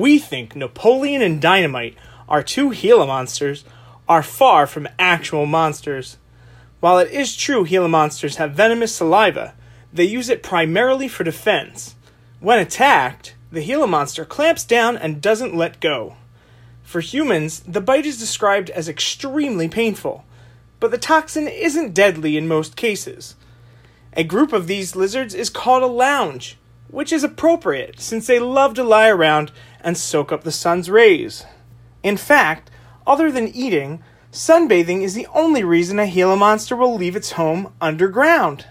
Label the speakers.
Speaker 1: we think Napoleon and Dynamite, our two Gila monsters, are far from actual monsters. While it is true Gila monsters have venomous saliva, they use it primarily for defense. When attacked, the Gila monster clamps down and doesn't let go. For humans, the bite is described as extremely painful, but the toxin isn't deadly in most cases. A group of these lizards is called a lounge, which is appropriate since they love to lie around and soak up the sun's rays. In fact, other than eating, sunbathing is the only reason a Gila monster will leave its home underground.